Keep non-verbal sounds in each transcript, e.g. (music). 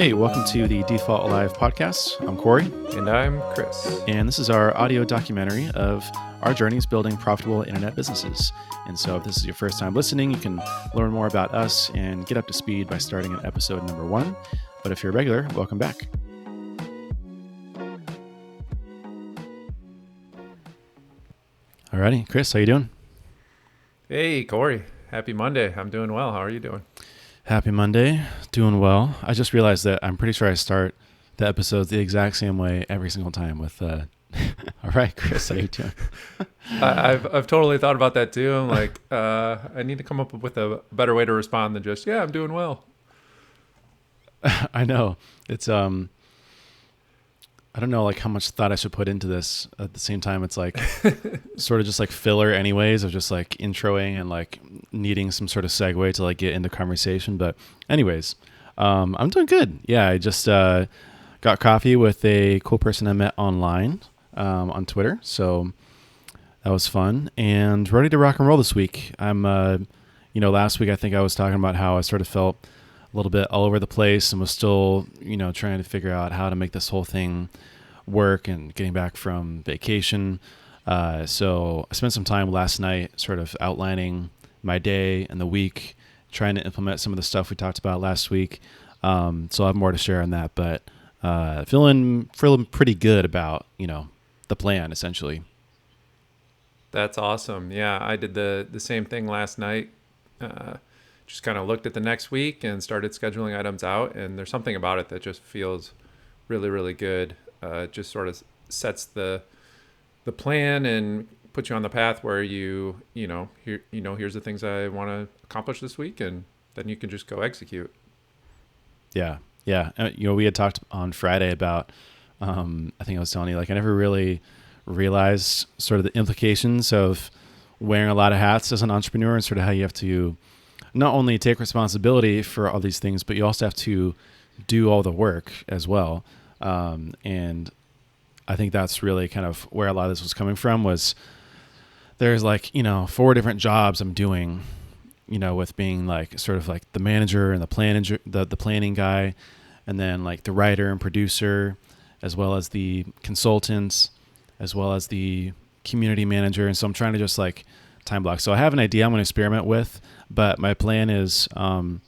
Hey, welcome to the Default Alive podcast. I'm Corey. And I'm Chris. And this is our audio documentary of our journeys building profitable internet businesses. And so, if this is your first time listening, you can learn more about us and get up to speed by starting at episode number one. But if you're a regular, welcome back. Alrighty, Chris, how you doing? Hey, Corey. Happy Monday. I'm doing well. How are you doing? Happy Monday. Doing well. I just realized that I'm pretty sure I start the episodes the exact same way every single time with uh (laughs) all right, Chris, how you (laughs) doing? I, have I've totally thought about that too. I'm like, uh, I need to come up with a better way to respond than just, yeah, I'm doing well. (laughs) I know. It's um I don't know like how much thought I should put into this. At the same time, it's like (laughs) sort of just like filler, anyways, of just like introing and like needing some sort of segue to like get into conversation. But anyways, um, I'm doing good. Yeah, I just uh, got coffee with a cool person I met online um, on Twitter, so that was fun and ready to rock and roll this week. I'm, uh, you know, last week I think I was talking about how I sort of felt a little bit all over the place and was still, you know, trying to figure out how to make this whole thing work and getting back from vacation. Uh, so I spent some time last night sort of outlining my day and the week, trying to implement some of the stuff we talked about last week. Um, so I'll have more to share on that, but uh, feeling feeling pretty good about you know the plan essentially. That's awesome. Yeah, I did the the same thing last night. Uh, just kind of looked at the next week and started scheduling items out. And there's something about it that just feels really, really good. Uh, it just sort of sets the the plan and puts you on the path where you you know here you know here's the things I want to accomplish this week, and then you can just go execute. Yeah, yeah. Uh, you know, we had talked on Friday about. Um, I think I was telling you like I never really realized sort of the implications of wearing a lot of hats as an entrepreneur and sort of how you have to not only take responsibility for all these things, but you also have to do all the work as well. Um, and I think that's really kind of where a lot of this was coming from was there's like, you know, four different jobs I'm doing, you know, with being like sort of like the manager and the planning, the, the planning guy, and then like the writer and producer, as well as the consultants, as well as the community manager. And so I'm trying to just like time block. So I have an idea I'm going to experiment with but my plan is um,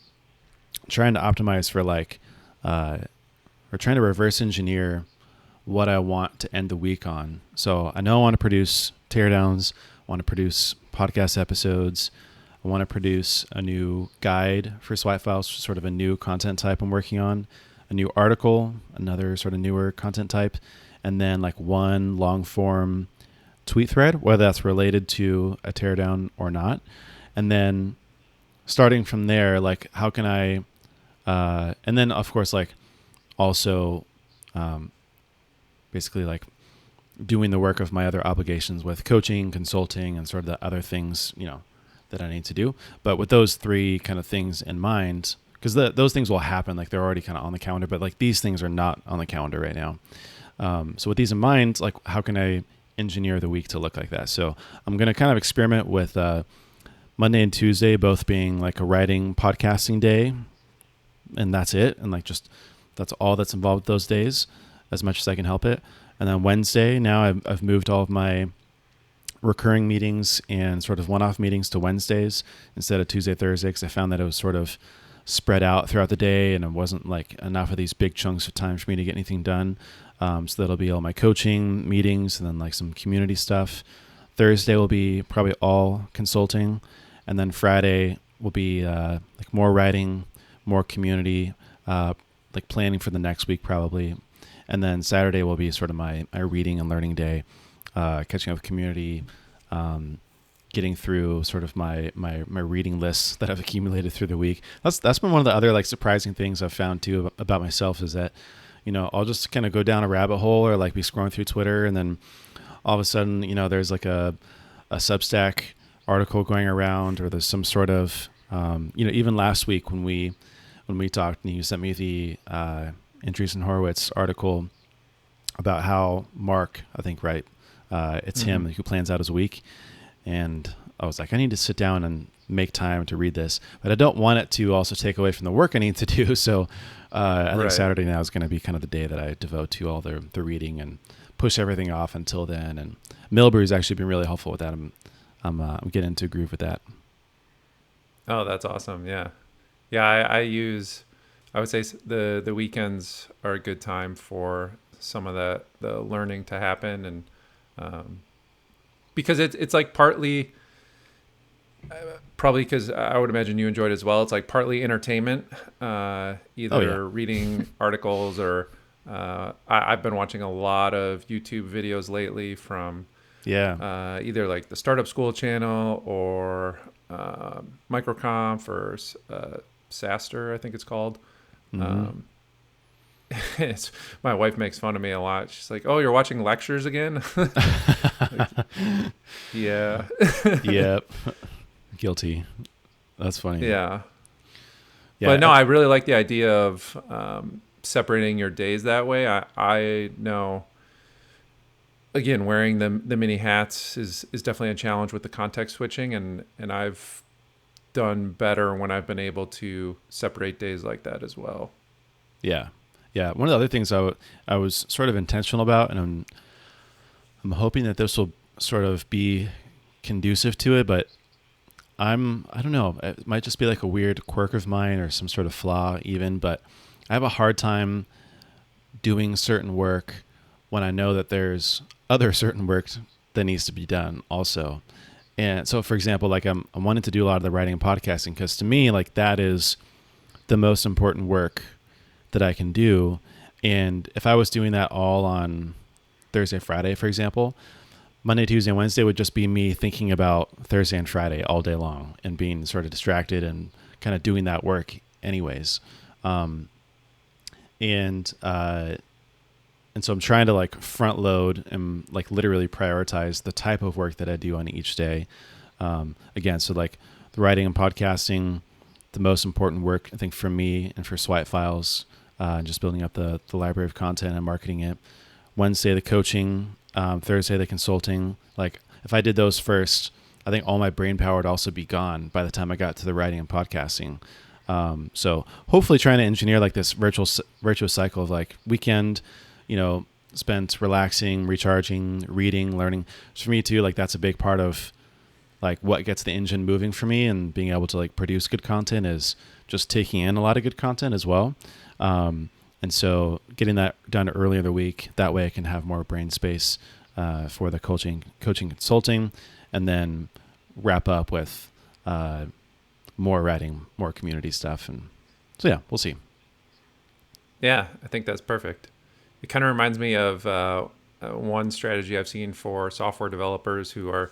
trying to optimize for like, uh, or trying to reverse engineer what I want to end the week on. So I know I want to produce teardowns, I want to produce podcast episodes. I want to produce a new guide for Swipe Files, sort of a new content type I'm working on, a new article, another sort of newer content type, and then like one long form tweet thread, whether that's related to a teardown or not. And then starting from there, like how can I, uh, and then of course like also, um, basically like doing the work of my other obligations with coaching, consulting, and sort of the other things you know that I need to do. But with those three kind of things in mind, because those things will happen, like they're already kind of on the calendar, but like these things are not on the calendar right now. Um, so with these in mind, like how can I engineer the week to look like that? So I'm going to kind of experiment with. Uh, Monday and Tuesday both being like a writing podcasting day, and that's it. And like just that's all that's involved those days, as much as I can help it. And then Wednesday, now I've, I've moved all of my recurring meetings and sort of one-off meetings to Wednesdays instead of Tuesday, Thursday, because I found that it was sort of spread out throughout the day, and it wasn't like enough of these big chunks of time for me to get anything done. Um, so that'll be all my coaching meetings and then like some community stuff. Thursday will be probably all consulting and then Friday will be uh, like more writing, more community, uh, like planning for the next week probably, and then Saturday will be sort of my my reading and learning day, uh, catching up with community. Um, getting through sort of my, my my reading lists that I've accumulated through the week. That's that's been one of the other like surprising things I've found too about myself is that, you know, I'll just kind of go down a rabbit hole or like be scrolling through Twitter and then all of a sudden, you know, there's like a a Substack article going around or there's some sort of um, you know even last week when we when we talked and you sent me the uh, Andreessen Horowitz article about how Mark I think right uh, it's mm-hmm. him who plans out his week and I was like I need to sit down and make time to read this, but I don't want it to also take away from the work I need to (laughs) do. So uh, I think Right. Saturday now is going to be kind of the day that I devote to all the the reading and push everything off until then. And Mailbrew's actually been really helpful with that. I'm I'm, uh, I'm getting into a groove with that. Oh, that's awesome. Yeah. Yeah, I, I use I would say the the weekends are a good time for some of the the learning to happen and um because it's it's like partly uh, probably because I would imagine you enjoyed it as well. It's like partly entertainment, uh, either Oh, yeah. (laughs) reading articles or uh, I, I've been watching a lot of YouTube videos lately from Yeah. uh, either like the Startup School channel or um Microconf or uh, SaaStr, I think it's called. Mhm. Um, (laughs) it's, my wife makes fun of me a lot. She's like, "Oh, you're watching lectures again?" Like, (laughs) (laughs) yeah, yep. Guilty. That's funny. yeah. Yeah. but no, I really like the idea of um, separating your days that way. I, I know, again, wearing the the mini hats is is definitely a challenge with the context switching, and and I've done better when I've been able to separate days like that as well. Yeah, yeah. One of the other things I, w- I was sort of intentional about, and I'm I'm hoping that this will sort of be conducive to it, but I'm I don't know. It might just be like a weird quirk of mine or some sort of flaw, even. But I have a hard time doing certain work when I know that there's other certain work that needs to be done also. And so, for example, like I'm I'm wanting to do a lot of the writing and podcasting because to me, like that is the most important work that I can do. And if I was doing that all on Thursday, Friday, for example, Monday, Tuesday, and Wednesday would just be me thinking about Thursday and Friday all day long and being sort of distracted and kind of doing that work anyways. Um, and uh, and so I'm trying to like front load and like literally prioritize the type of work that I do on each day. Um, again, so like the writing and podcasting, the most important work I think for me and for Swipe Files, uh, and just building up the the library of content and marketing it. Wednesday the coaching, um, Thursday the consulting. Like if I did those first, I think all my brain power would also be gone by the time I got to the writing and podcasting. Um, so hopefully trying to engineer like this virtual virtuous cycle of like weekend, you know, spent relaxing, recharging, reading, learning. For me too, like that's a big part of like what gets the engine moving for me and being able to like produce good content is just taking in a lot of good content as well. Um, and so getting that done early in the week, that way I can have more brain space uh, for the coaching, coaching, consulting, and then wrap up with uh, more writing, more community stuff, and so yeah, we'll see. Yeah, I think that's perfect. It kind of reminds me of uh, uh, one strategy I've seen for software developers who are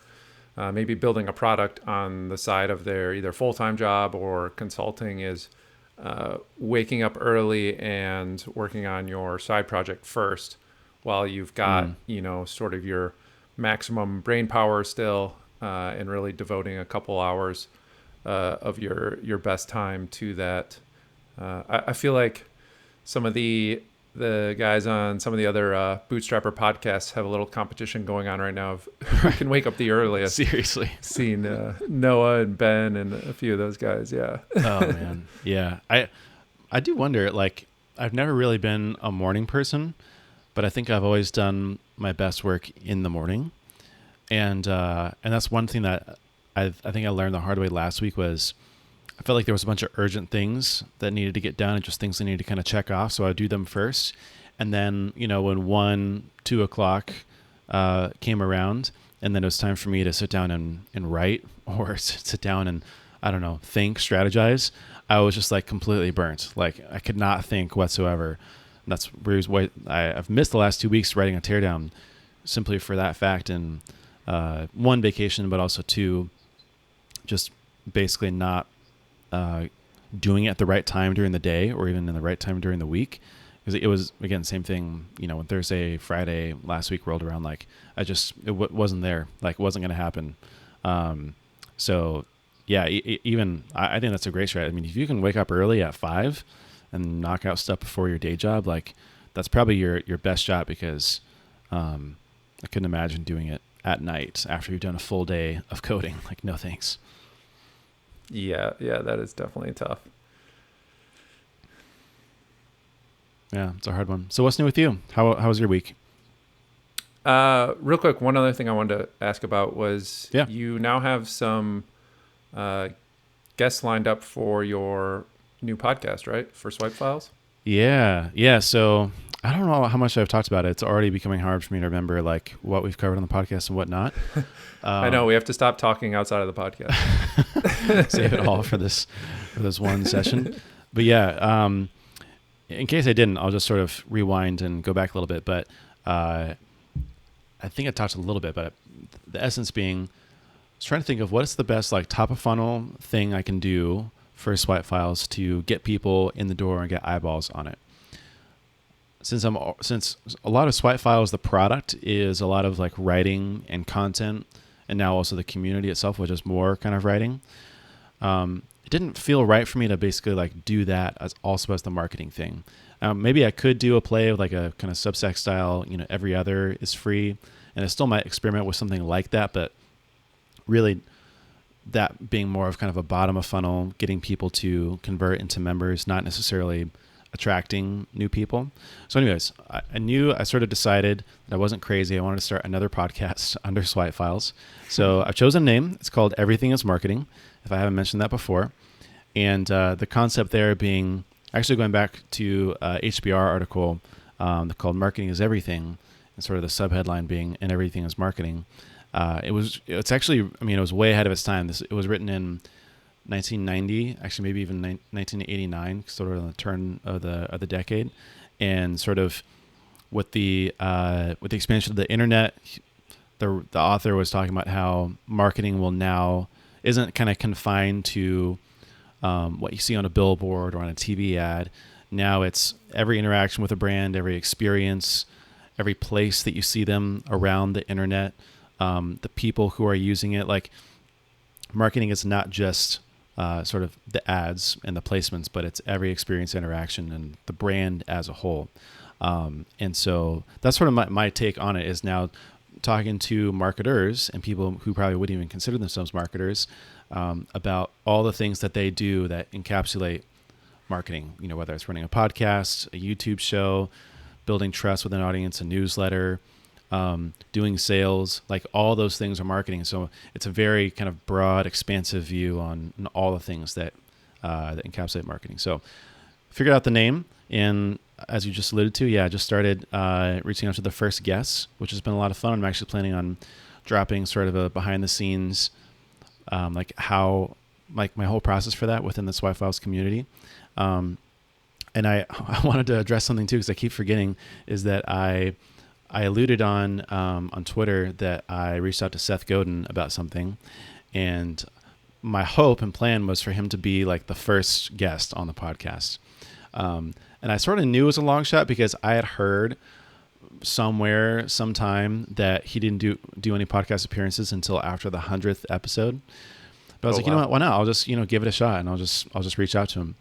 uh, maybe building a product on the side of their either full time job or consulting is uh, waking up early and working on your side project first while you've got, Mm. you know, sort of your maximum brain power still uh, and really devoting a couple hours uh, of your, your best time to that. Uh, I, I feel like some of the the guys on some of the other uh, bootstrapper podcasts have a little competition going on right now of (laughs) who can wake up the earliest. Seriously. Seen uh, Noah and Ben and a few of those guys. Yeah. oh man, yeah. I I do wonder. Like, I've never really been a morning person, but I think I've always done my best work in the morning, and uh, and that's one thing that I I think I learned the hard way last week was I felt like there was a bunch of urgent things that needed to get done and just things I needed to kind of check off. So I would do them first, and then you know when one two o'clock uh, came around, and then it was time for me to sit down and, and write (laughs) or sit down and I don't know think strategize. I was just like completely burnt. Like I could not think whatsoever. And that's where why I've missed the last two weeks writing a teardown simply for that fact and uh, one vacation, but also two, just basically not uh, doing it at the right time during the day or even in the right time during the week. Because it was again same thing. You know, when Thursday, Friday last week rolled around, like I just it w- wasn't there. Like it wasn't going to happen. Um, so yeah, e- even I, I think that's a great strategy. I mean, if you can wake up early at five and knock out stuff before your day job, like that's probably your your best shot because um, I couldn't imagine doing it at night after you've done a full day of coding. (laughs) Like, no thanks. Yeah, yeah, that is definitely tough. Yeah, it's a hard one. So what's new with you? How how was your week? Uh, real quick, one other thing I wanted to ask about was Yeah. you now have some uh, guests lined up for your new podcast, right? For Swipe Files. Yeah, yeah. So I don't know how much I've talked about it. It's already becoming hard for me to remember like what we've covered on the podcast and whatnot. Um, (laughs) I know we have to stop talking outside of the podcast. (laughs) save it all for this for this one session. (laughs) But yeah, um, in case I didn't, I'll just sort of rewind and go back a little bit. But uh, I think I talked a little bit, but the essence being, I was trying to think of what's the best like top of funnel thing I can do for swipe files to get people in the door and get eyeballs on it. Since I'm since a lot of swipe files, the product is a lot of like writing and content, and now also the community itself, which is more kind of writing. Um, it didn't feel right for me to basically like do that as also as the marketing thing. Um, maybe I could do a play with like a kind of Substack style, you know, every other is free, and I still might experiment with something like that, but really that being more of kind of a bottom of funnel, getting people to convert into members, not necessarily attracting new people. So, anyways, I, I knew I sort of decided that I wasn't crazy. I wanted to start another (laughs) podcast (laughs) under Swipe Files. So I've chosen a name. It's called Everything is Marketing, if I haven't mentioned that before. And uh, the concept there being actually going back to uh, HBR article um, called "Marketing is Everything," and sort of the subheadline being "And everything is marketing." Uh, it was. It's actually. I mean, it was way ahead of its time. This. It was written in 1990, actually maybe even ni- 1989, sort of on the turn of the of the decade, and sort of with the uh, with the expansion of the internet, the the author was talking about how marketing will now isn't kind of confined to um, what you see on a billboard or on a TV ad. Now it's every interaction with a brand, every experience, every place that you see them around the internet, um, the people who are using it. Like marketing is not just uh, sort of the ads and the placements, but it's every experience, interaction, and the brand as a whole. Um, and so that's sort of my, my take on it is now talking to marketers and people who probably wouldn't even consider themselves marketers um, about all the things that they do that encapsulate marketing. You know, whether it's running a podcast, a YouTube show, building trust with an audience, a newsletter, um, doing sales, like all those things are marketing. So it's a very kind of broad, expansive view on, on all the things that uh, that encapsulate marketing. So figured out the name, and as you just alluded to, yeah, I just started uh, reaching out to the first guests, which has been a lot of fun. I'm actually planning on dropping sort of a behind the scenes, um, like how like my whole process for that within the Swipe Files community. Um, and I, (laughs) I wanted to address something too because I keep forgetting is that I I alluded on um, on Twitter that I reached out to Seth Godin about something, and my hope and plan was for him to be like the first guest on the podcast. Um, and I sort of knew it was a long shot because I had heard somewhere sometime that he didn't do do any podcast appearances until after the hundredth episode. But I was Oh, like, you know what? Why not? I'll just you know give it a shot, and I'll just I'll just reach out to him.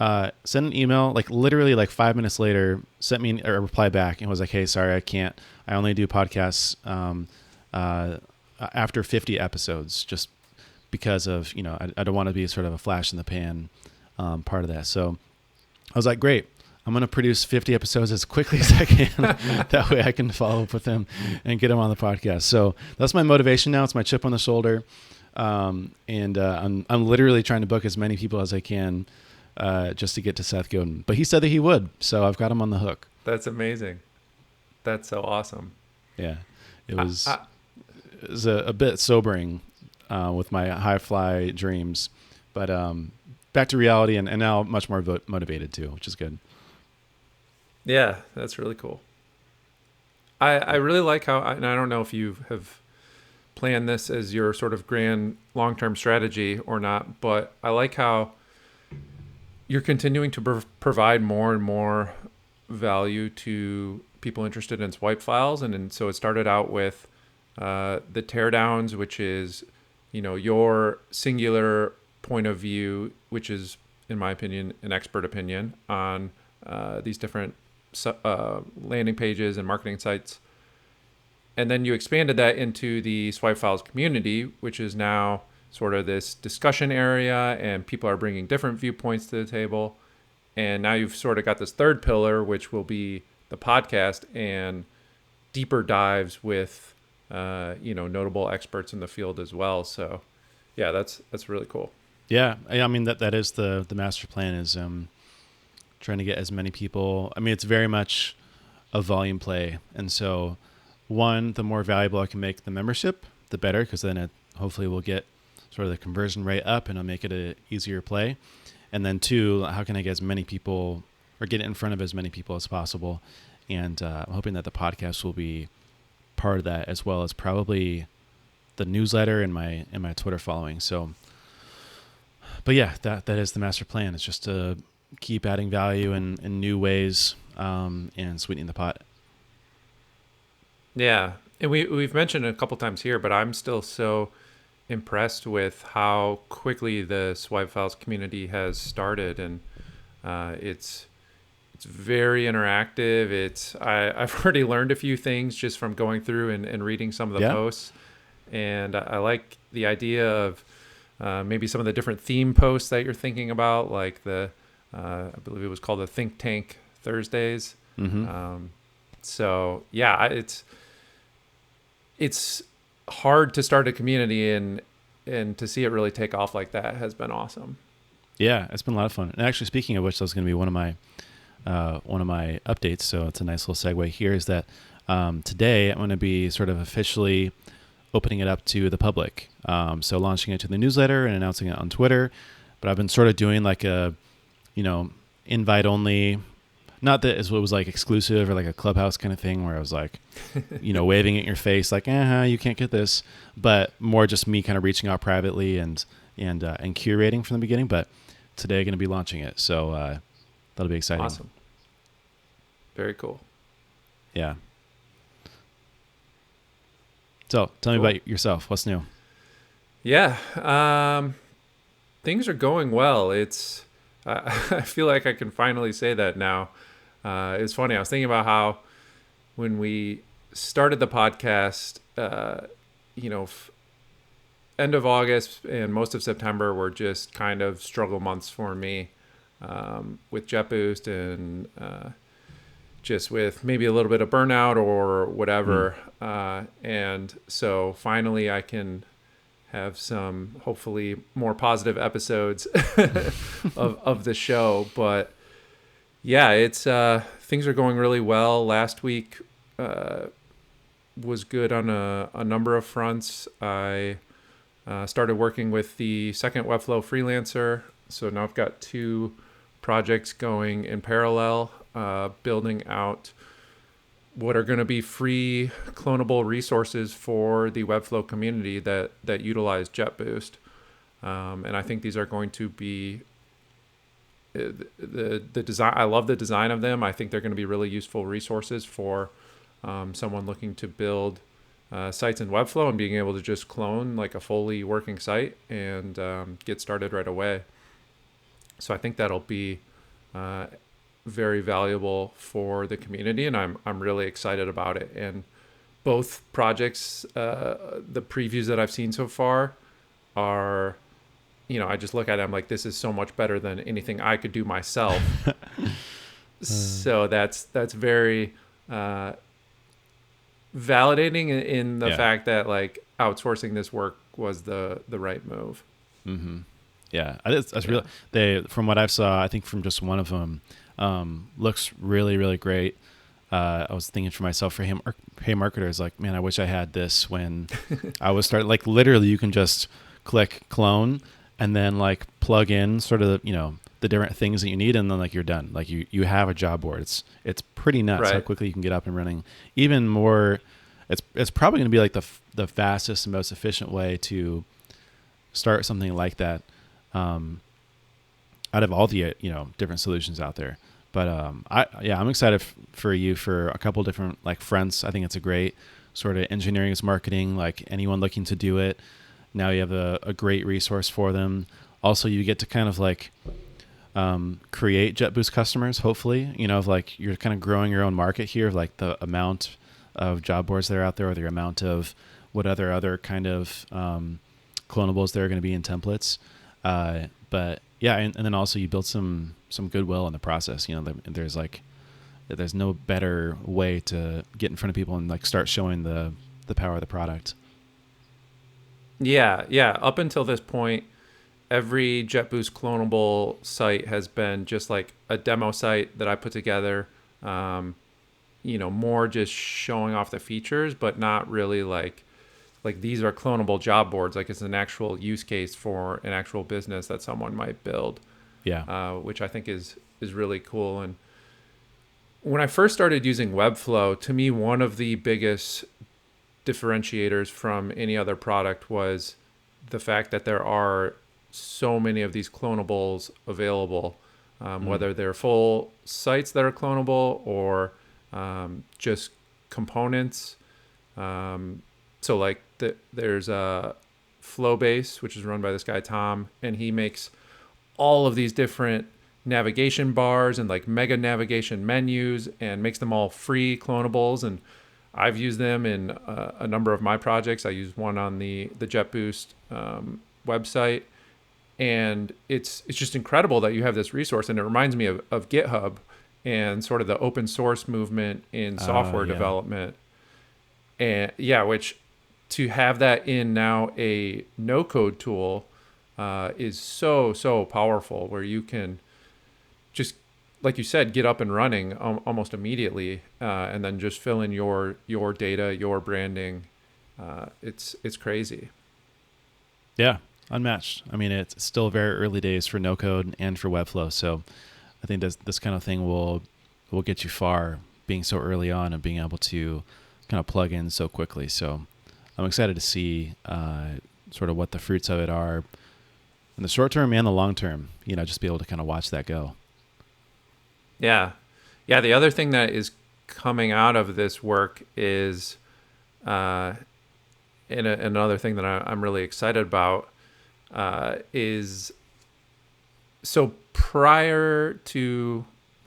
Uh, sent an email like literally like five minutes later. Sent me a reply back and was like, hey, sorry, I can't. I only do podcasts um, uh, after fifty episodes, just because of you know I, I don't want to be sort of a flash in the pan um, part of that. So I was like, great. I'm going to produce 50 episodes as quickly as I can. (laughs) that way I can follow up with them and get them on the podcast. So that's my motivation now. It's my chip on the shoulder. Um, and uh, I'm, I'm literally trying to book as many people as I can uh, just to get to Seth Godin. But he said that he would. So I've got him on the hook. That's amazing. That's so awesome. Yeah. It was, I- it was a, a bit sobering uh, with my high fly dreams. But um, back to reality and, and now much more vo- motivated too, which is good. Yeah, that's really cool. I I really like how, and I don't know if you have planned this as your sort of grand long term strategy or not, but I like how you're continuing to prov- provide more and more value to people interested in swipe files, and, and so it started out with uh, the teardowns, which is you know your singular point of view, which is in my opinion an expert opinion on uh, these different uh, landing pages and marketing sites. And then you expanded that into the Swipe Files community, which is now sort of this discussion area, and people are bringing different viewpoints to the table. And now you've sort of got this third pillar, which will be the podcast and deeper dives with, uh, you know, notable experts in the field as well. So, yeah, that's that's really cool. Yeah, I mean that that is the the master plan is um, trying to get as many people. I mean, it's very much a volume play, and so one, the more valuable I can make the membership, the better, because then it hopefully will get sort of the conversion rate up and it'll make it a easier play. And then two, how can I get as many people or get it in front of as many people as possible? And uh, I'm hoping that the podcast will be part of that as well as probably the newsletter and my and my Twitter following. So, but yeah, that that is the master plan. It's just to keep adding value in, in new ways um, and sweetening the pot. Yeah, and we we've mentioned a couple times here, but I'm still so impressed with how quickly the Swipe Files community has started, and uh, it's it's very interactive. It's I, (laughs) I've already learned a few things just from going through and, and reading some of the Yeah. posts, and I, I like the idea of uh, maybe some of the different theme posts that you're thinking about, like the uh, I believe it was called the Think Tank Thursdays. Mm-hmm. Um, so yeah, it's it's hard to start a community and and to see it really take off like that has been awesome. Yeah, it's been a lot of fun. And actually, speaking of which, that was going to be one of my uh, one of my updates. So it's a nice little segue here. Is that um, today I'm going to be sort of officially opening it up to the public. Um, so launching it to the newsletter and announcing it on Twitter. But I've been sort of doing like a, you know, invite only. Not that it was like exclusive or like a clubhouse kind of thing where I was like, you know, waving it in your face like, uh-huh, you can't get this. But more just me kind of reaching out privately and and uh, and curating from the beginning. But today I'm going to be launching it, so uh, that'll be exciting. Awesome. Very cool. Yeah. So tell me about yourself. What's new? Yeah, um, things are going well. It's I (laughs) I feel like I can finally say that now. Uh, it's funny. I was thinking about how when we started the podcast, uh, you know, f- end of August and most of September were just kind of struggle months for me um, with JetBoost and uh, just with maybe a little bit of burnout or whatever. Uh, and so finally, I can have some hopefully more positive episodes (laughs) of of the show. But yeah, it's uh, things are going really well. Last week uh, was good on a, a number of fronts. I uh, started working with the second Webflow freelancer, so now I've got two projects going in parallel, uh, building out what are going to be free clonable resources for the Webflow community that that utilize JetBoost. Um, and I think these are going to be the the design. I love the design of them. I think they're going to be really useful resources for um, someone looking to build uh, sites in Webflow and being able to just clone like a fully working site and um, get started right away. So I think that'll be uh, very valuable for the community, and I'm I'm really excited about it. And both projects, uh, the previews that I've seen so far, are, you know, I just look at it, I'm like, this is so much better than anything I could do myself. (laughs) so that's that's very uh, validating in, the Yeah. fact that like outsourcing this work was the the right move. Mm-hmm. Yeah, that's, that's Yeah. really they. From what I've saw, I think from just one of them, um, looks really really great. Uh, I was thinking for myself for him, hey marketers, like man, I wish I had this when (laughs) I was starting. Like literally, you can just click clone and then like plug in sort of the, you know the different things that you need, and then like you're done. Like you you have a job board. It's it's pretty nuts how quickly you can get up and running. Even more, it's it's probably going to be like the f- the fastest and most efficient way to start something like that um, out of all the you know different solutions out there. But um, I yeah, I'm excited f- for you for a couple different like fronts. I think it's a great sort of engineering is marketing. Like anyone looking to do it, now you have a, a great resource for them. Also, you get to kind of like um, create JetBoost customers. Hopefully, you know, of like you're kind of growing your own market here like the amount of job boards that are out there, or the amount of what other other kind of um, clonables that are going to be in templates. Uh, but yeah, and, and then also you build some some goodwill in the process. You know, there's like there's no better way to get in front of people and like start showing the the power of the product. Yeah, yeah. Up until this point, every JetBoost clonable site has been just like a demo site that I put together. Um, you know, more just showing off the features, but not really like like these are clonable job boards. Like it's an actual use case for an actual business that someone might build. Yeah. Uh, which I think is is really cool. And when I first started using Webflow, to me, one of the biggest differentiators from any other product was the fact that there are so many of these clonables available, um, mm. whether they're full sites that are clonable or um, just components. Um, so like the, there's a Flowbase, which is run by this guy Tom, and he makes all of these different navigation bars and like mega navigation menus and makes them all free clonables and I've used them in uh, a number of my projects. I use one on the the JetBoost um, website, and it's it's just incredible that you have this resource. And it reminds me of, of GitHub and sort of the open source movement in ah, software uh, yeah. development. And yeah, which to have that in now a no code tool uh, is so so powerful, where you can just like you said, get up and running um, almost immediately, uh, and then just fill in your your data, your branding. Uh, it's it's crazy. Yeah, unmatched. I mean, it's still very early days for no code and for Webflow. So, I think this this kind of thing will will get you far, being so early on and being able to kind of plug in so quickly. So, I'm excited to see uh, sort of what the fruits of it are in the short term and the long term. You know, just be able to kind of watch that go. Yeah. Yeah. The other thing that is coming out of this work is, uh, and a, another thing that I, am really excited about uh, is so prior to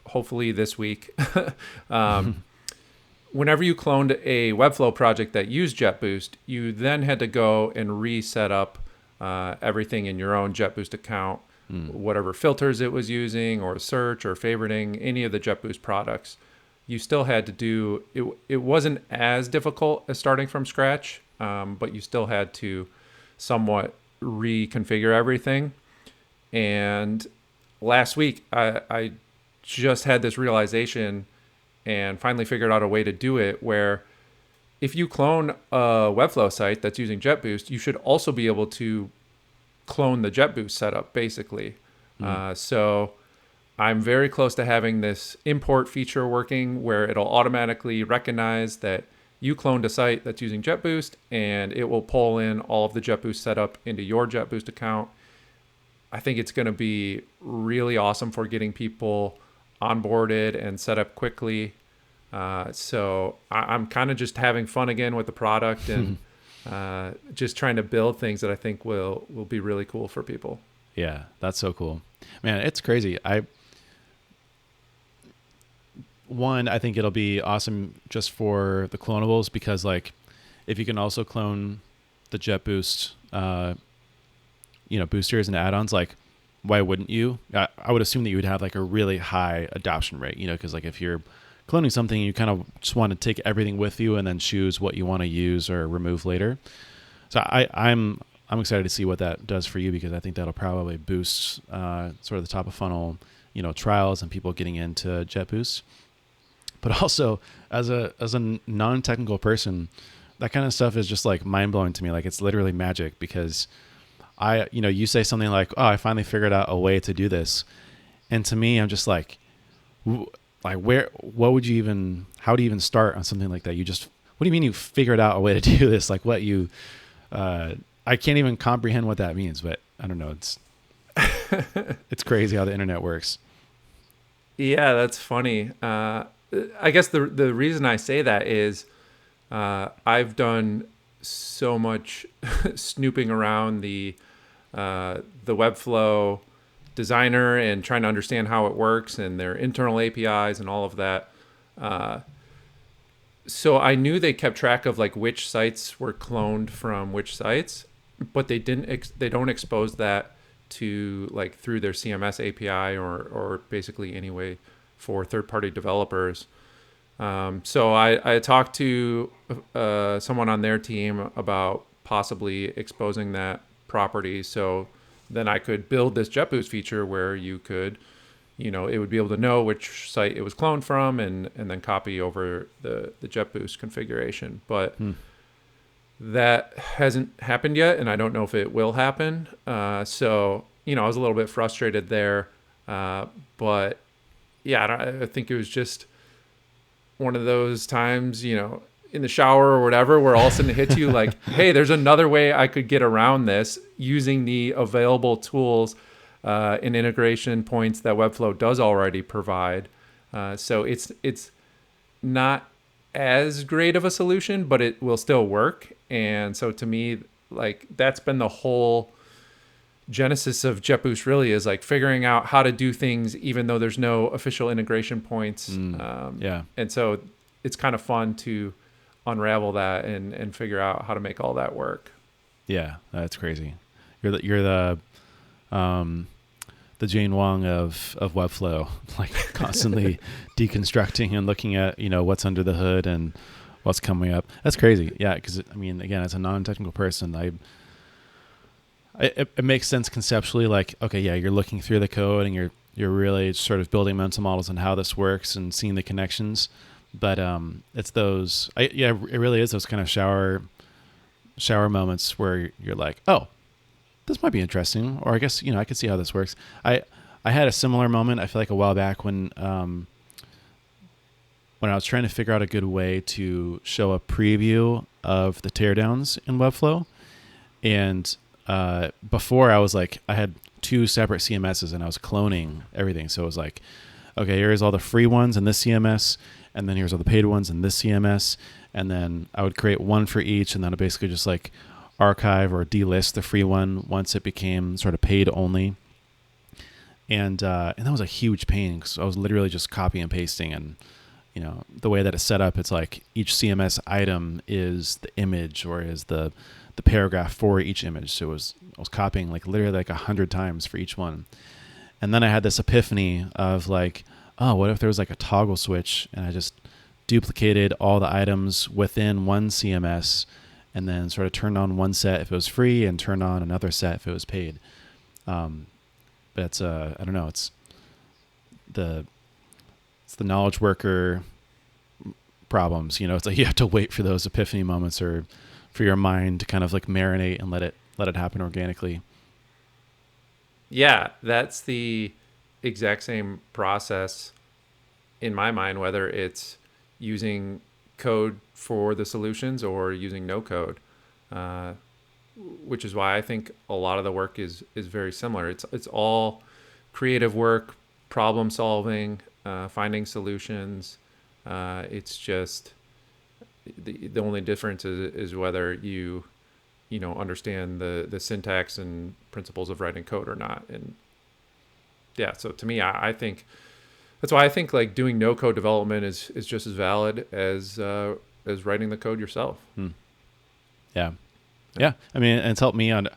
hopefully this week, (laughs) um, (laughs) whenever you cloned a Webflow project that used JetBoost, you then had to go and reset up uh, everything in your own JetBoost account mm. whatever filters it was using or search or favoriting any of the JetBoost products. You still had to do it. It wasn't as difficult as starting from scratch, um, but you still had to somewhat reconfigure everything. And last week, I, I just had this realization and finally figured out a way to do it where if you clone a Webflow site that's using JetBoost, you should also be able to clone the JetBoost setup basically. Mm. Uh, so I'm very close to having this import feature working where it'll automatically recognize that you cloned a site that's using JetBoost and it will pull in all of the JetBoost setup into your JetBoost account. I think it's going to be really awesome for getting people onboarded and set up quickly. Uh, so I, am kind of just having fun again with the product and (laughs) uh, just trying to build things that I think will will be really cool for people. Yeah, that's so cool, man. It's crazy. I one, I think it'll be awesome just for the clonables because like if you can also clone the JetBoost, uh, you know, boosters and add-ons, like why wouldn't you? I, I would assume that you would have like a really high adoption rate, you know, because like if you're cloning something, you kind of just want to take everything with you and then choose what you want to use or remove later. So I, I'm I'm excited to see what that does for you because I think that'll probably boost uh, sort of the top of funnel, you know, trials and people getting into JetBoost. But (laughs) also, as a as a non-technical person, that kind of stuff is just like mind blowing to me. Like it's literally magic because I, you know, you say something like, "Oh, I finally figured out a way to do this," and to me, I'm just like, like where what would you even how do you even start on something like that? You just what do you mean you figured out a way to (laughs) do this? Like what you uh i can't even comprehend what that means but i don't know. It's (laughs) it's crazy how the internet works. Yeah that's funny. Uh i guess the the reason i say that is uh i've done so much (laughs) snooping around the uh the webflow designer and trying to understand how it works and their internal APIs and all of that. Uh, so I knew they kept track of like which sites were cloned from which sites. but they didn't ex- they don't expose that to like through their CMS API or or basically anyway for third party developers. Um, so I, I talked to uh, someone on their team about possibly exposing that property. So then I could build this JetBoost feature where you could, you know, it would be able to know which site it was cloned from and, and then copy over the, the JetBoost configuration. But Hmm. that hasn't happened yet, and I don't know if it will happen. Uh, so, you know, I was a little bit frustrated there. Uh, but yeah, I, don't, I think it was just one of those times, you know, in the shower or whatever, where all of a sudden it hits you like, (laughs) hey, there's another way I could get around this using the available tools uh, and integration points that Webflow does already provide. Uh, so it's it's not as great of a solution, but it will still work. And so to me, like that's been the whole genesis of JetBoost really is like figuring out how to do things even though there's no official integration points. Mm, um, Yeah. and so it's kind of fun to unravel that and and figure out how to make all that work. Yeah, that's crazy. You're the you're the um the Jane Wong of of Webflow, (laughs) like constantly (laughs) deconstructing and looking at you know what's under the hood and what's coming up. That's crazy. Yeah, because I mean, again, as a non-technical person, I. It, it makes sense conceptually, like okay, yeah, you're looking through the code and you're you're really sort of building mental models on how this works and seeing the connections, but um, it's those, I, yeah, it really is those kind of shower shower moments where you're like, oh, this might be interesting, or I guess you know I could see how this works. I I had a similar moment. I feel like a while back when um, when I was trying to figure out a good way to show a preview of the teardowns in Webflow, and uh, before I was like I had two separate CMSs and I was cloning everything. So it was like, okay, here's all the free ones in this CMS, and then here's all the paid ones in this CMS, and then I would create one for each, and then I basically just like archive or delist the free one once it became sort of paid only. And uh, and that was a huge pain because I was literally just copy and pasting, and you know the way that it's set up, it's like each CMS item is the image or is the the paragraph for each image. So it was I was copying like literally like a hundred times for each one. And then I had this epiphany of like, oh, what if there was like a toggle switch and I just duplicated all the items within one CMS and then sort of turned on one set if it was free and turned on another set if it was paid. Um, but it's uh, I don't know, it's the it's the knowledge worker problems. You know, it's like (laughs) you have to wait for those epiphany moments or for your mind to kind of like marinate and let it let it happen organically. Yeah, that's the exact same process in my mind, whether it's using code for the solutions or using no code, uh, which is why I think a lot of the work is is very similar. It's it's all creative work, problem solving, uh, finding solutions. Uh, it's just the the only difference is, is whether you you know understand the the syntax and principles of writing code or not and yeah so to me i, I think that's why i think like doing no code development is is just as valid as uh, as writing the code yourself Yeah. Yeah. I mean, it's helped me on,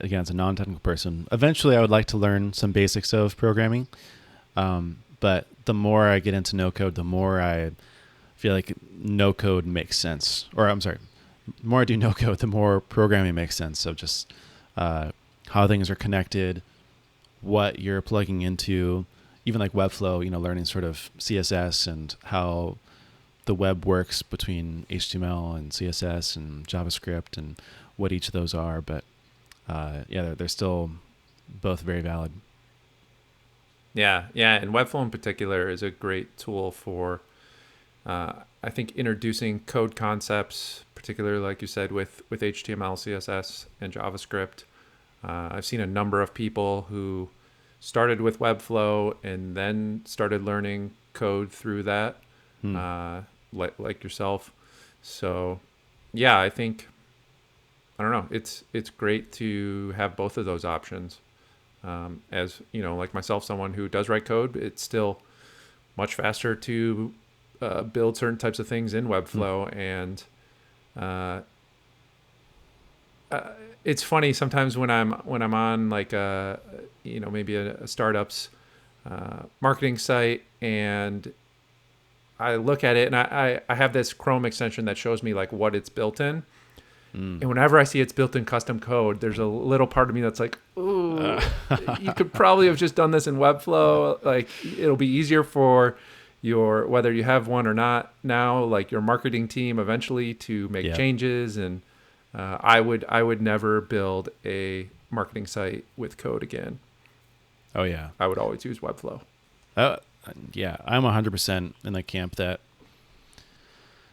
again, as a non technical person. Eventually, I would like to learn some basics of programming. Um, but the more I get into no code, the more I feel like no code makes sense. Or I'm sorry, the more I do no code, the more programming makes sense of just uh, how things are connected, what you're plugging into, even like Webflow, you know, learning sort of CSS and how the web works between HTML and CSS and JavaScript and what each of those are. But uh, yeah, they're, they're still both very valid. Yeah, yeah, and Webflow in particular is a great tool for, uh, I think, introducing code concepts, particularly like you said with with HTML, CSS, and JavaScript. Uh, I've seen a number of people who started with Webflow and then started learning code through that, Hmm. uh, like like yourself. So, yeah, I think I don't know. It's it's great to have both of those options um, as you know, like myself, someone who does write code, it's still much faster to uh, build certain types of things in Webflow, and uh, uh, it's funny sometimes when I'm when I'm on like a you know maybe a, a startup's uh, marketing site and I look at it and I, I, I have this Chrome extension that shows me like what it's built in. Mm. And whenever I see it's built in custom code, there's a little part of me that's like, ooh, (laughs) you could probably have just done this in Webflow. Like it'll be easier for your whether you have one or not now, like your marketing team eventually to make Yeah. changes. And uh, I would I would never build a marketing site with code again. Oh yeah. I would always use Webflow. Uh, yeah, I'm 100% in the camp that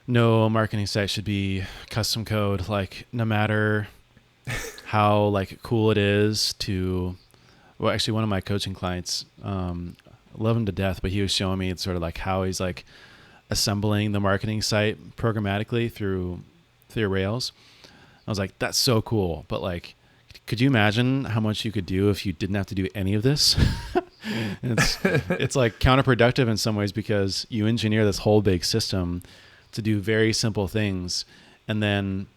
no marketing site should be custom code. Like, no matter (laughs) how like cool it is to, well, actually, one of my coaching clients, um, love him to death, but he was showing me sort of like how he's like assembling the marketing site programmatically through through Rails. I was like, that's so cool, but like, could you imagine how much you could do if you didn't have to do any of this? (laughs) it's (laughs) it's like counterproductive in some ways because you engineer this whole big system to do very simple things. And then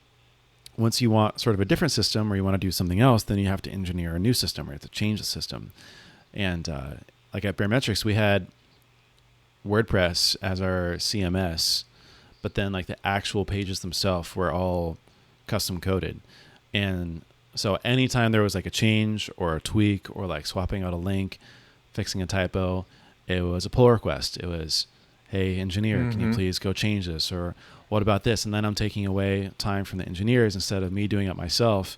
once you want sort of a different system or you want to do something else then you have to engineer a new system or you have to change the system. And uh, like at Baremetrics we had wordpress as our cms but then like the actual pages themselves were all custom coded. And so anytime there was like a change or a tweak or like swapping out a link fixing a typo it was a pull request. It was hey engineer can you Mhm. please go change this? Or what about this? And then i'm taking away time from the engineers instead of me doing it myself.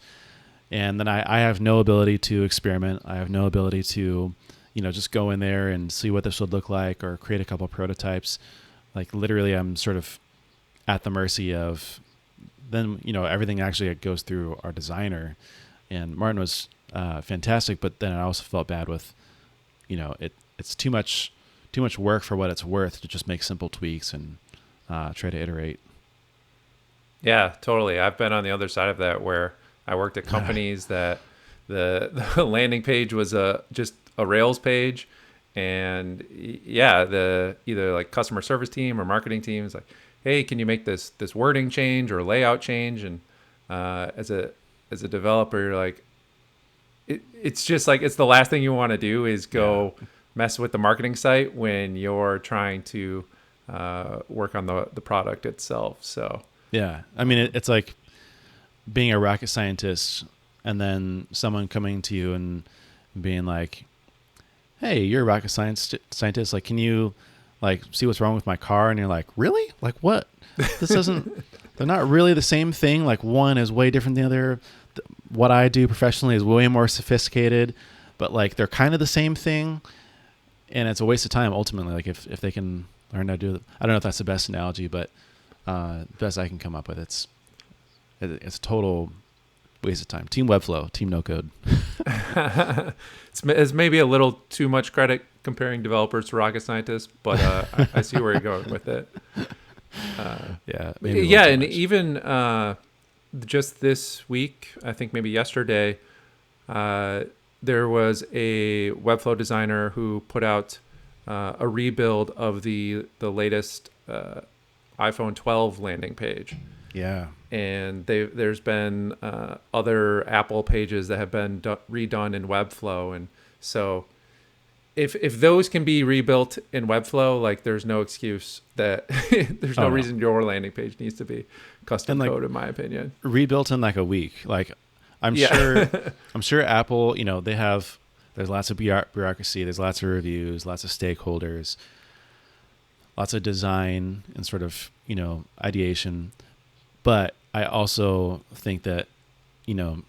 And then I, I have no ability to experiment. I have no ability to you know just go in there and see what this would look like or create a couple prototypes. Like literally i'm sort of at the mercy of then you know everything actually goes through our designer. And martin was uh, fantastic but then i also felt bad with you know it it's too much too much work for what it's worth to just make simple tweaks and uh, try to iterate. Yeah, totally. I've been on the other side of that where I worked at (laughs) companies that the, (laughs) the landing page was a just a Rails page, and yeah, the either like customer service team or marketing team is like, hey, can you make this this wording change or layout change? And uh, as a as a developer, you're like, it, it's just like it's the last thing you want to do is go mess with the marketing site when you're trying to uh, work on the the product itself. So. Yeah, I mean, it, it's like being a rocket scientist, and then someone coming to you and being like, "Hey, you're a rocket science scientist. Like, can you like see what's wrong with my car?" And you're like, "Really? Like what? This doesn't. (laughs) they're not really the same thing. Like one is way different than the other. What I do professionally is way more sophisticated, but like they're kind of the same thing." And it's a waste of time ultimately. Like if if they can learn how to do it, I don't know if that's the best analogy, but uh, best I can come up with. It's it's total waste of time. Team Webflow, Team No Code. (laughs) it's, it's maybe a little too much credit comparing developers to rocket scientists, but uh, I, I see where you're going with it. (laughs) Uh, Yeah, yeah, and much. even uh, just this week, I think maybe yesterday, uh, there was a Webflow designer who put out uh, a rebuild of the the latest uh, iPhone 12 landing page yeah, and they, there's been uh, other Apple pages that have been do- redone in Webflow, and so if if those can be rebuilt in Webflow, like there's no excuse that (laughs) there's no Oh, no. reason your landing page needs to be custom like- code, in my opinion. rebuilt in like a week. Like I'm Yeah. sure, (laughs) I'm sure Apple. You know, they have. There's lots of bureaucracy. There's lots of reviews. Lots of stakeholders. Lots of design and sort of you know ideation. But I also think that you know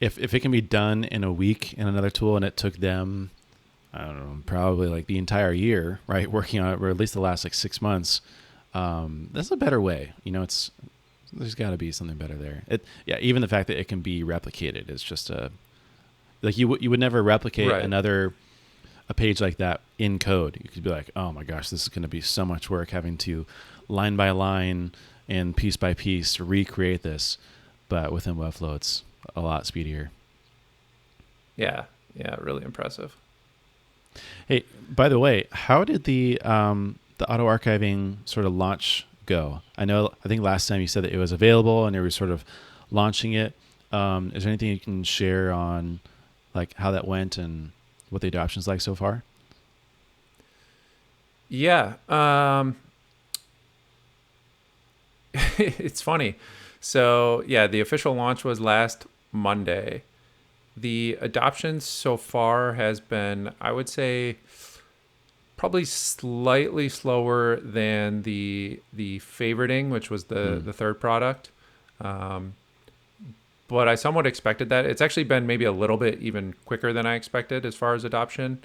if if it can be done in a week in another tool and it took them I don't know probably like the entire year right working on it or at least the last like six months um, that's a better way. You know it's there's got to be something better there. It yeah even the fact that it can be replicated is just a like you would you would never replicate Right. another a page like that in code. You could be like oh my gosh this is going to be so much work having to line by line and piece by piece recreate this but within webflow it's a lot speedier Yeah, yeah, really impressive. Hey, by the way, how did the um, the auto archiving sort of launch go? I know I think last time you said that it was available and you were sort of launching it. Um, is there anything you can share on like how that went and what the adoption's like so far? Yeah. Um, (laughs) it's funny. So, yeah, the official launch was last Monday. The adoption so far has been, I would say, probably slightly slower than the the favoriting, which was the Mm. the third product. Um, but I somewhat expected that. It's actually been maybe a little bit even quicker than I expected as far as adoption.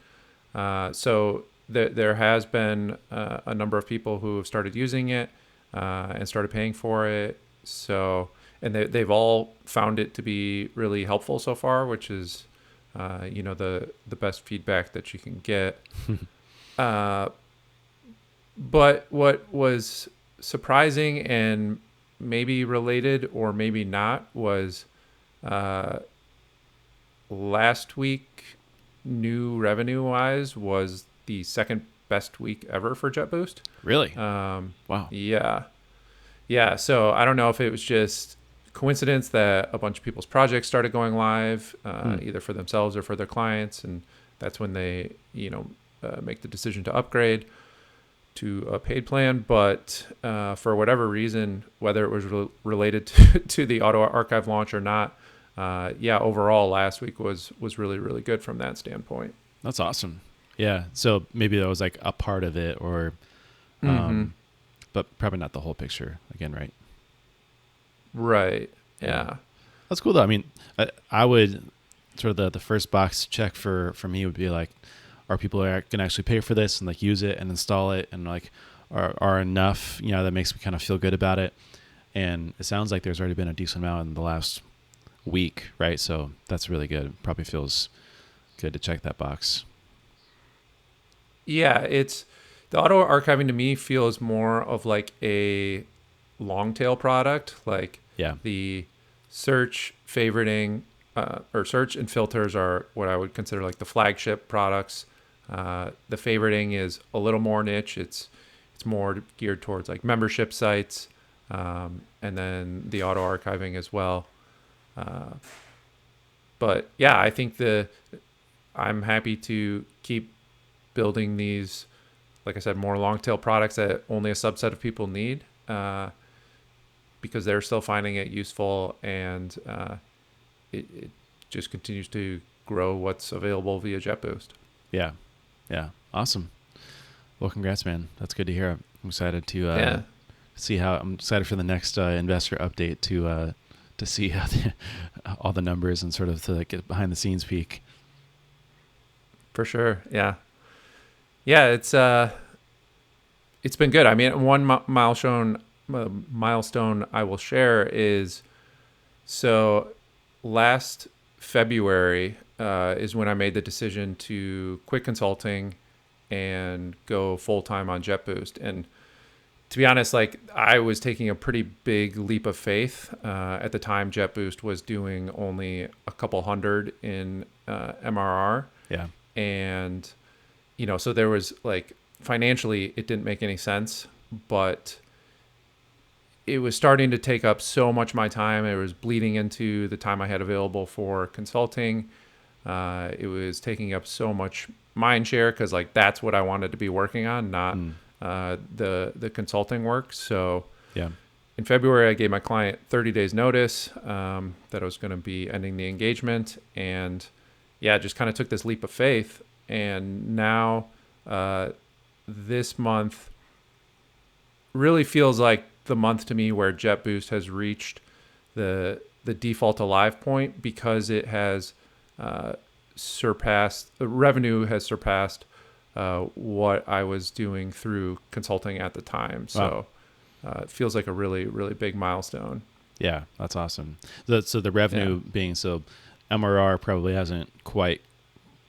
Uh, so there there has been uh, a number of people who have started using it uh, and started paying for it. So and they they've all found it to be really helpful so far, which is uh, you know the the best feedback that you can get. (laughs) uh, but what was surprising and maybe related or maybe not was uh, last week new revenue wise was the second best week ever for JetBoost. Really? Um, wow. yeah. Yeah. So I don't know if it was just coincidence that a bunch of people's projects started going live, uh, Hmm. either for themselves or for their clients. And that's when they, you know, uh, make the decision to upgrade to a paid plan. But uh, for whatever reason, whether it was re- related (laughs) to, to the auto archive launch or not, uh, yeah, overall last week was was really really good from that standpoint. That's awesome. Yeah. So maybe that was like a part of it or um Mhm. but probably not the whole picture again, right? Right. Yeah. That's cool though. I mean, I, I would sort of the, the first box check for for me would be like, are people are gonna actually pay for this and like use it and install it and like are are enough you know that makes me kind of feel good about it. And it sounds like there's already been a decent amount in the last week, right? So that's really good. Probably feels good to check that box. Yeah, it's the auto archiving to me feels more of like a long tail product, like Yeah. the search favoriting uh, or search and filters are what I would consider like the flagship products. Uh, the favoriting is a little more niche. It's it's more geared towards like membership sites, um, and then the auto archiving as well. Uh, but yeah, I think the I'm happy to keep building these, like I said, more long tail products that only a subset of people need, uh, because they're still finding it useful and uh, it, it just continues to grow what's available via JetBoost. Yeah. Yeah. Awesome. Well, congrats, man. That's good to hear. I'm excited to uh, Yeah. see how I'm excited for the next uh, investor update to uh, to see how the, (laughs) all the numbers and sort of to get behind the scenes peek. For sure. Yeah. Yeah, it's uh it's been good. I mean, one mi- milestone uh, milestone I will share is so last February uh, is when I made the decision to quit consulting and go full time on JetBoost. And to be honest, like I was taking a pretty big leap of faith. Uh, at the time, JetBoost was doing only a couple hundred in uh, MRR Yeah. and you know so there was like financially it didn't make any sense but it was starting to take up so much of my time it was bleeding into the time i had available for consulting uh, it was taking up so much mind share because like that's what i wanted to be working on not Mm. uh, the the consulting work so Yeah. in February, I gave my client 30 days notice um, that I was going to be ending the engagement, and yeah, just kind of took this leap of faith. And now, uh, this month really feels like the month to me where JetBoost has reached the the default alive point because it has uh, surpassed the revenue has surpassed uh, what I was doing through consulting at the time. So uh, it feels like a really really big milestone. Yeah. That's awesome. The, so the revenue being so MRR probably hasn't quite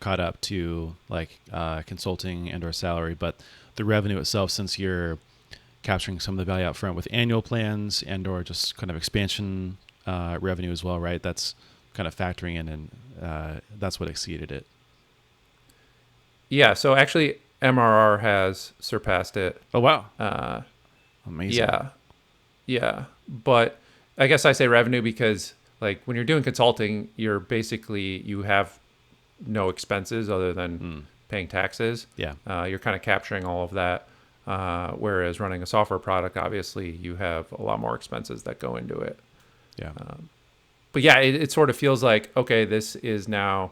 caught up to like uh, consulting and or salary, but the revenue itself, since you're capturing some of the value out front with annual plans and or just kind of expansion uh, revenue as well, right? That's kind of factoring in, and uh, that's what exceeded it. Yeah. So actually, MRR has surpassed it. Oh wow, Uh, amazing! Yeah. Yeah. But I guess I say revenue because like when you're doing consulting, you're basically you have no expenses other than Mm. paying taxes. Yeah. Uh, you're kind of capturing all of that. Uh, whereas running a software product, obviously, you have a lot more expenses that go into it. Yeah. But yeah, it, it sort of feels like okay, this is now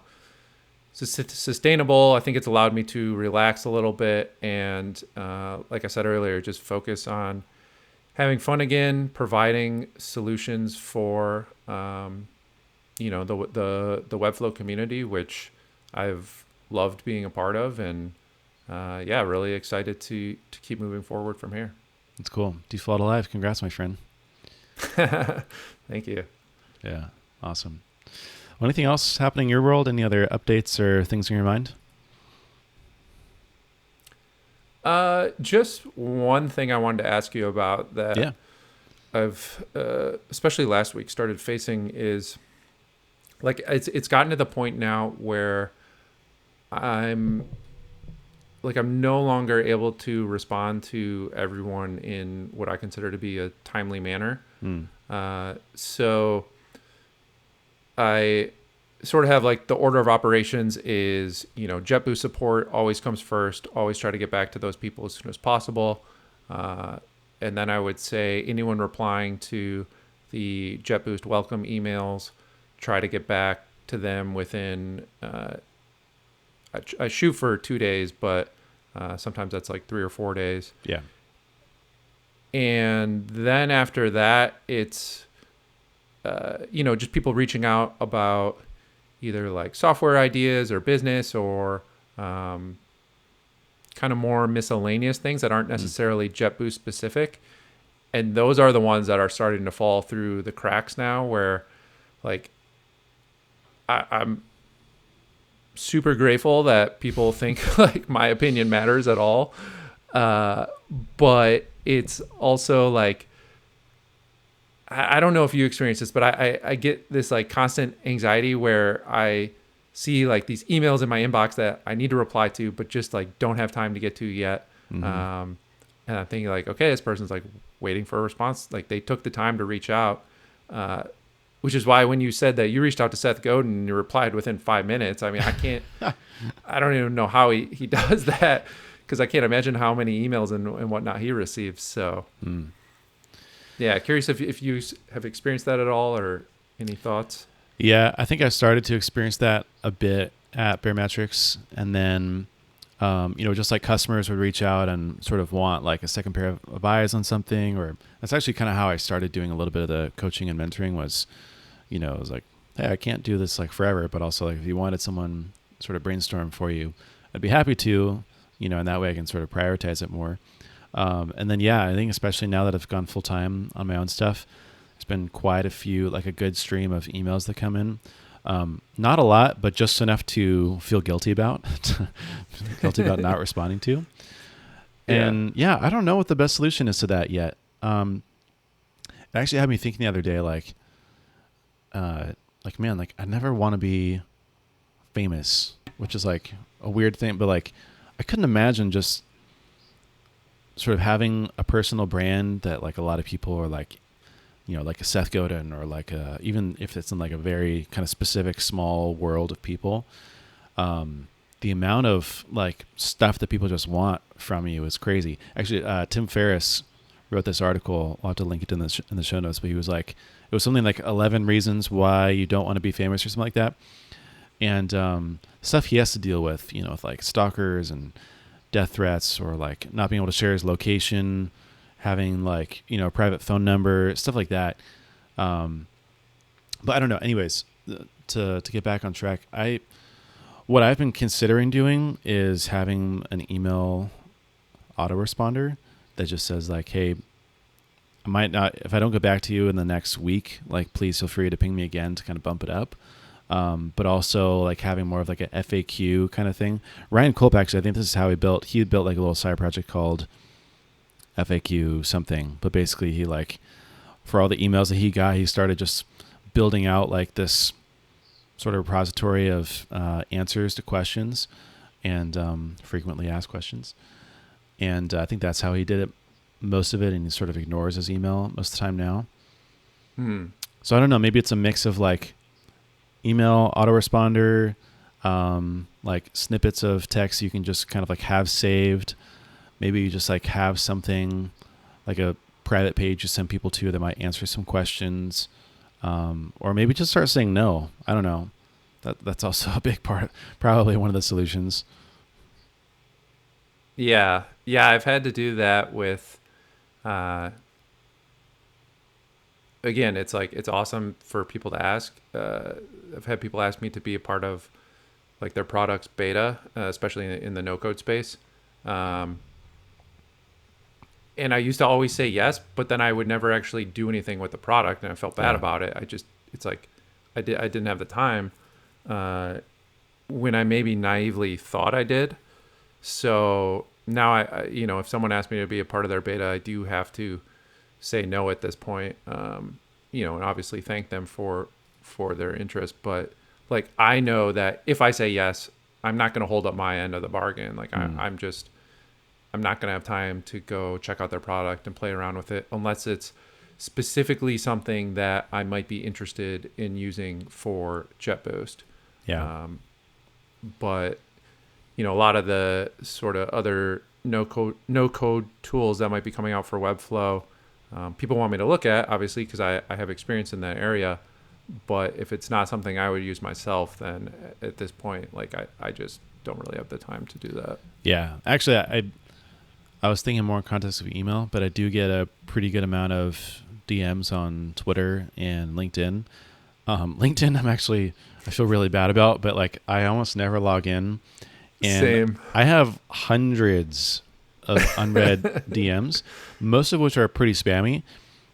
sustainable. I think it's allowed me to relax a little bit, and uh, like I said earlier, just focus on having fun again, providing solutions for um, you know the the the Webflow community, which I've loved being a part of, and uh, yeah, really excited to to keep moving forward from here. It's cool. Default alive. Congrats, my friend. (laughs) Thank you. Yeah. Awesome. Well, anything else happening in your world? Any other updates or things in your mind? Uh, just one thing I wanted to ask you about that Yeah. I've, uh, especially last week, started facing is like it's it's gotten to the point now where I'm like I'm no longer able to respond to everyone in what I consider to be a timely manner. Mm. Uh, so I sort of have like the order of operations is, you know, JetBoost support always comes first. Always try to get back to those people as soon as possible. Uh, and then I would say anyone replying to the JetBoost welcome emails, try to get back to them within. Uh, I, I shoot for two days, but uh, sometimes that's like three or four days. Yeah. and then after that it's uh, you know just people reaching out about either like software ideas or business or um, kind of more miscellaneous things that aren't necessarily JetBoost specific. And those are the ones that are starting to fall through the cracks now where like I, I'm super grateful that people think (laughs) like my opinion matters at all uh, but it's also like I, I don't know if you experience this, but I, I I get this like constant anxiety where I see like these emails in my inbox that I need to reply to, but just like don't have time to get to yet. Mhm. Um, and I'm thinking like, okay, this person's like waiting for a response. Like they took the time to reach out. Uh, which is why when you said that you reached out to Seth Godin and you replied within five minutes, I mean, I can't, (laughs) I don't even know how he, he (laughs) does that because I can't imagine how many emails and, and whatnot he receives. So, Mm. yeah, curious if, if you have experienced that at all or any thoughts. Yeah, I think I started to experience that a bit at Baremetrics, and then, um, you know, just like customers would reach out and sort of want like a second pair of, of eyes on something, or that's actually kind of how I started doing a little bit of the coaching and mentoring. Was, you know, it was like, hey, I can't do this like forever, but also like if you wanted someone sort of brainstorm for you, I'd be happy to, you know, and that way I can sort of prioritize it more. Um, and then yeah, I think especially now that I've gone full time on my own stuff, it's been quite a few, like a good stream of emails that come in. Um, not a lot, but just enough to feel guilty about, (laughs) guilty about not responding to. Yeah. And yeah, I don't know what the best solution is to that yet. Um, it actually had me thinking the other day, like, uh, like man, like I never want to be famous, which is like a weird thing, but like I couldn't imagine just sort of having a personal brand that like a lot of people are like you know like a Seth Godin or like a even if it's in like a very kind of specific small world of people um the amount of like stuff that people just want from you is crazy. Actually uh Tim Ferriss wrote this article I'll have to link it in the sh- in the show notes but he was like it was something like 11 reasons why you don't want to be famous or something like that and um stuff he has to deal with you know with like stalkers and death threats or like not being able to share his location, having like, you know, a private phone number, stuff like that. Um, but I don't know. Anyways, to, to get back on track, I, what I've been considering doing is having an email autoresponder that just says like, Hey, I might not, if I don't get back to you in the next week, like, please feel free to ping me again to kind of bump it up. Um, but also like having more of like a FAQ kind of thing. Ryan Culp actually, I think this is how he built. He built like a little side project called FAQ something. But basically, he like for all the emails that he got, he started just building out like this sort of repository of uh, answers to questions and um, frequently asked questions. And uh, I think that's how he did it most of it, and he sort of ignores his email most of the time now. Hmm. so I don't know. Maybe it's a mix of like email autoresponder, um, like snippets of text you can just kind of like have saved. Maybe you just like have something like a private page you send people to that might answer some questions. Um, or maybe just start saying no. I don't know. That that's also (laughs) a big part, probably one of the solutions. Yeah, yeah, I've had to do that with. Uh, again, it's like it's awesome for people to ask. Uh, I've had people ask me to be a part of like their products beta, uh, especially in, in, the no code space. Um, and I used to always say yes, but then I would never actually do anything with the product, and I felt bad yeah. about it. I just it's like I did I didn't have the time uh, when I maybe naively thought I did. So now I, I, you know if someone asks me to be a part of their beta, I do have to say no at this point. Um, you know, and obviously thank them for for their interest, but like I know that if I say yes, I'm not going to hold up my end of the bargain. Like mm. I, I'm just I'm not going to have time to go check out their product and play around with it unless it's specifically something that I might be interested in using for JetBoost. Yeah. Um, but you know, a lot of the sort of other no code no code tools that might be coming out for Webflow, um, people want me to look at obviously because I, I have experience in that area. But if it's not something I would use myself, then at this point, like I, I just don't really have the time to do that. Yeah, actually, I I was thinking more in context of email, but I do get a pretty good amount of DMs on Twitter and LinkedIn. Um, (laughs) LinkedIn, I'm actually I feel really bad about, but like I almost never log in. And Same. I have hundreds of unread (laughs) DMs, most of which are pretty spammy.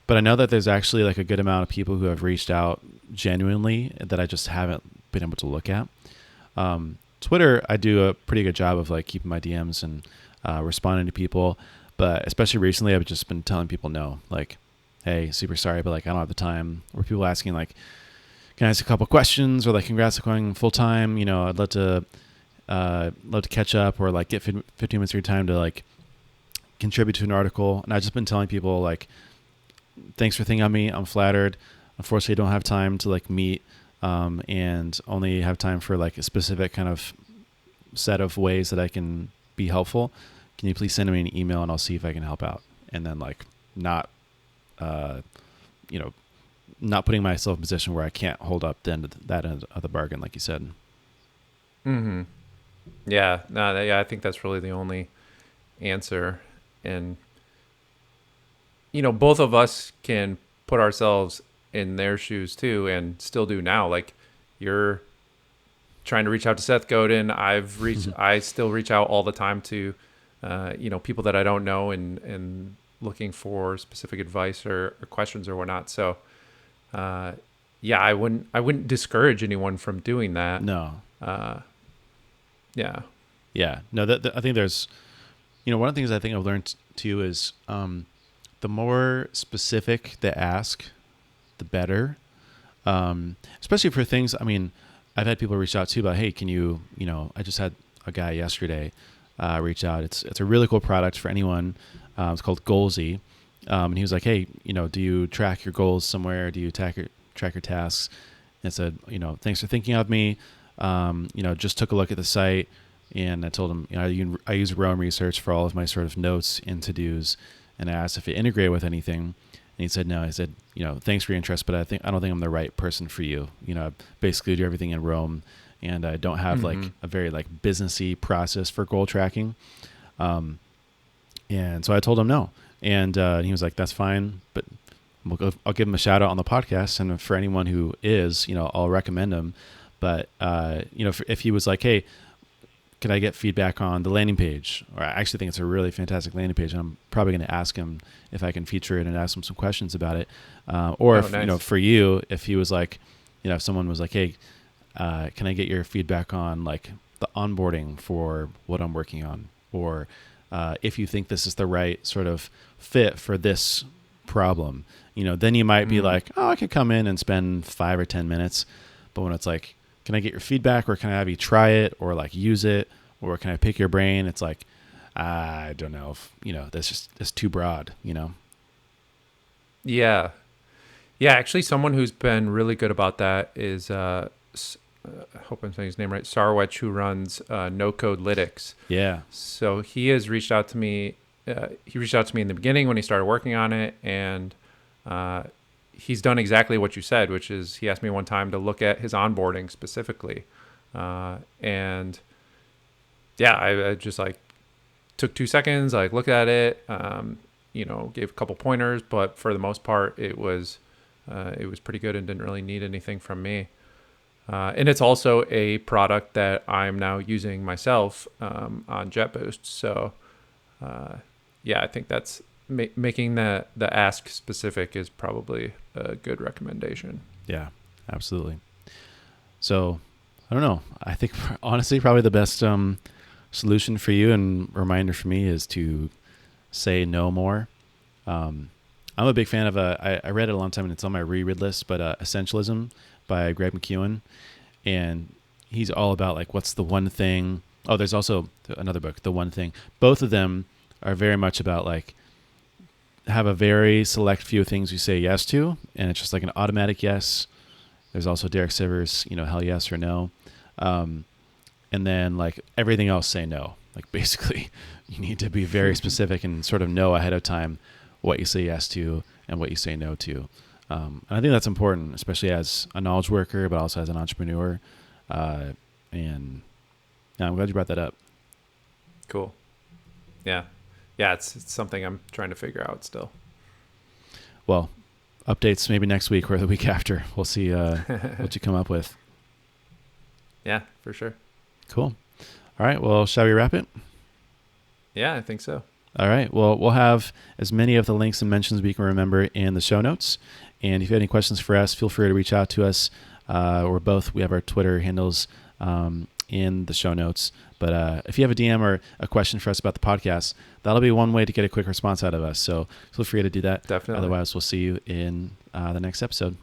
But I know that there's actually like a good amount of people who have reached out genuinely that I just haven't been able to look at. Um, Twitter, I do a pretty good job of like keeping my DMs and uh, responding to people. But especially recently, I've just been telling people no, like, hey, super sorry, but like I don't have the time. Or people asking like, can I ask a couple questions? Or like, congrats on going full time. You know, I'd love to, uh, love to catch up or like get 15 minutes of your time to like contribute to an article. And I've just been telling people like, thanks for thinking on me. I'm flattered. Unfortunately, I don't have time to like meet um, and only have time for like a specific kind of set of ways that I can be helpful can you please send me an email and I'll see if I can help out. And then like not, uh, you know, not putting myself in a position where I can't hold up the end of that end of the bargain, like you said. Hmm. Yeah. No. Yeah. I think that's really the only answer, and you know, both of us can put ourselves in their shoes too, and still do now. Like you're trying to reach out to Seth Godin. I've reached. (laughs) I still reach out all the time to uh, you know people that I don't know and and looking for specific advice or, or questions or whatnot. So uh, yeah, I wouldn't I wouldn't discourage anyone from doing that. No. Uh, yeah. Yeah. No. That, that, I think there's you know one of the things I think I've learned too is um, the more specific the ask, the better. Um, especially for things. I mean, I've had people reach out too about, hey, can you, you know, I just had a guy yesterday uh, reach out. It's it's a really cool product for anyone. Uh, it's called Goalsy, um, and he was like, "Hey, you know, do you track your goals somewhere? Do you track your track your tasks?" And I said, "You know, thanks for thinking of me. Um, you know, just took a look at the site, and I told him, you know, I, I use Roam Research for all of my sort of notes and to dos, and I asked if it integrated with anything." And he said no. I said, you know, thanks for your interest, but I think I don't think I'm the right person for you. You know, I basically do everything in Roam, and I don't have mm-hmm. like a very like businessy process for goal tracking. Um, and so I told him no, and, uh, he was like, "That's fine, but we'll go, I'll give him a shout out on the podcast." And for anyone who is, you know, I'll recommend him. But uh, you know, if, if he was like, "Hey," could I get feedback on the landing page? Or I actually think it's a really fantastic landing page, and I'm probably going to ask him if I can feature it and ask him some questions about it. Uh, or oh, if nice. you know, for you, if he was like, you know, if someone was like, "Hey, uh, can I get your feedback on like the onboarding for what I'm working on, or uh, if you think this is the right sort of fit for this problem, you know, then you might mm-hmm. be like, oh, I could come in and spend five or ten minutes. But when it's like, can I get your feedback, or can I have you try it, or like use it, or can I pick your brain? It's like, I don't know if you know that's just it's too broad, you know. Yeah, Yeah, actually, someone who's been really good about that is, uh, uh, I hope I'm saying his name right, Sarwech, who runs uh, No Code Lytics. Yeah. So he has reached out to me. Uh, he reached out to me in the beginning when he started working on it, and uh, he's done exactly what you said, which is he asked me one time to look at his onboarding specifically, uh, and yeah, I, I just like took two seconds, like looked at it, um, you know, gave a couple pointers, but for the most part, it was uh, it was pretty good and didn't really need anything from me. Uh, and it's also a product that I'm now using myself um, on JetBoost. So, uh, yeah, I think that's ma- making the the ask specific is probably a good recommendation. Yeah, absolutely. So, I don't know. I think (laughs) honestly, probably the best um, solution for you and reminder for me is to say no more. Um, I'm a big fan of a. I, I read it a long time and it's on my reread list, but uh, Essentialism by Greg McKeown, and he's all about like what's the one thing. Oh, there's also another book, The One Thing. Both of them are very much about like have a very select few things you say yes to, and it's just like an automatic yes. There's also Derek Sivers, you know, hell yes or no, um, and then like everything else say no. Like (laughs) basically, you need to be very (laughs) specific and sort of know ahead of time what you say yes to and what you say no to. Um, and I think that's important, especially as a knowledge worker, but also as an entrepreneur. Uh, and yeah, I'm glad you brought that up. Cool. Yeah, yeah, it's, it's something I'm trying to figure out still. Well, updates maybe next week or the week after. We'll see uh, (laughs) what you come up with. Yeah, for sure. Cool. All right. Well, shall we wrap it? Yeah, I think so. All right. Well, we'll have as many of the links and mentions we can remember in the show notes. And if you have any questions for us, feel free to reach out to us. Uh, or both. We have our Twitter handles um, in the show notes. But uh, if you have a DM or a question for us about the podcast, that'll be one way to get a quick response out of us. So feel free to do that. Definitely. Otherwise, we'll see you in uh, the next episode.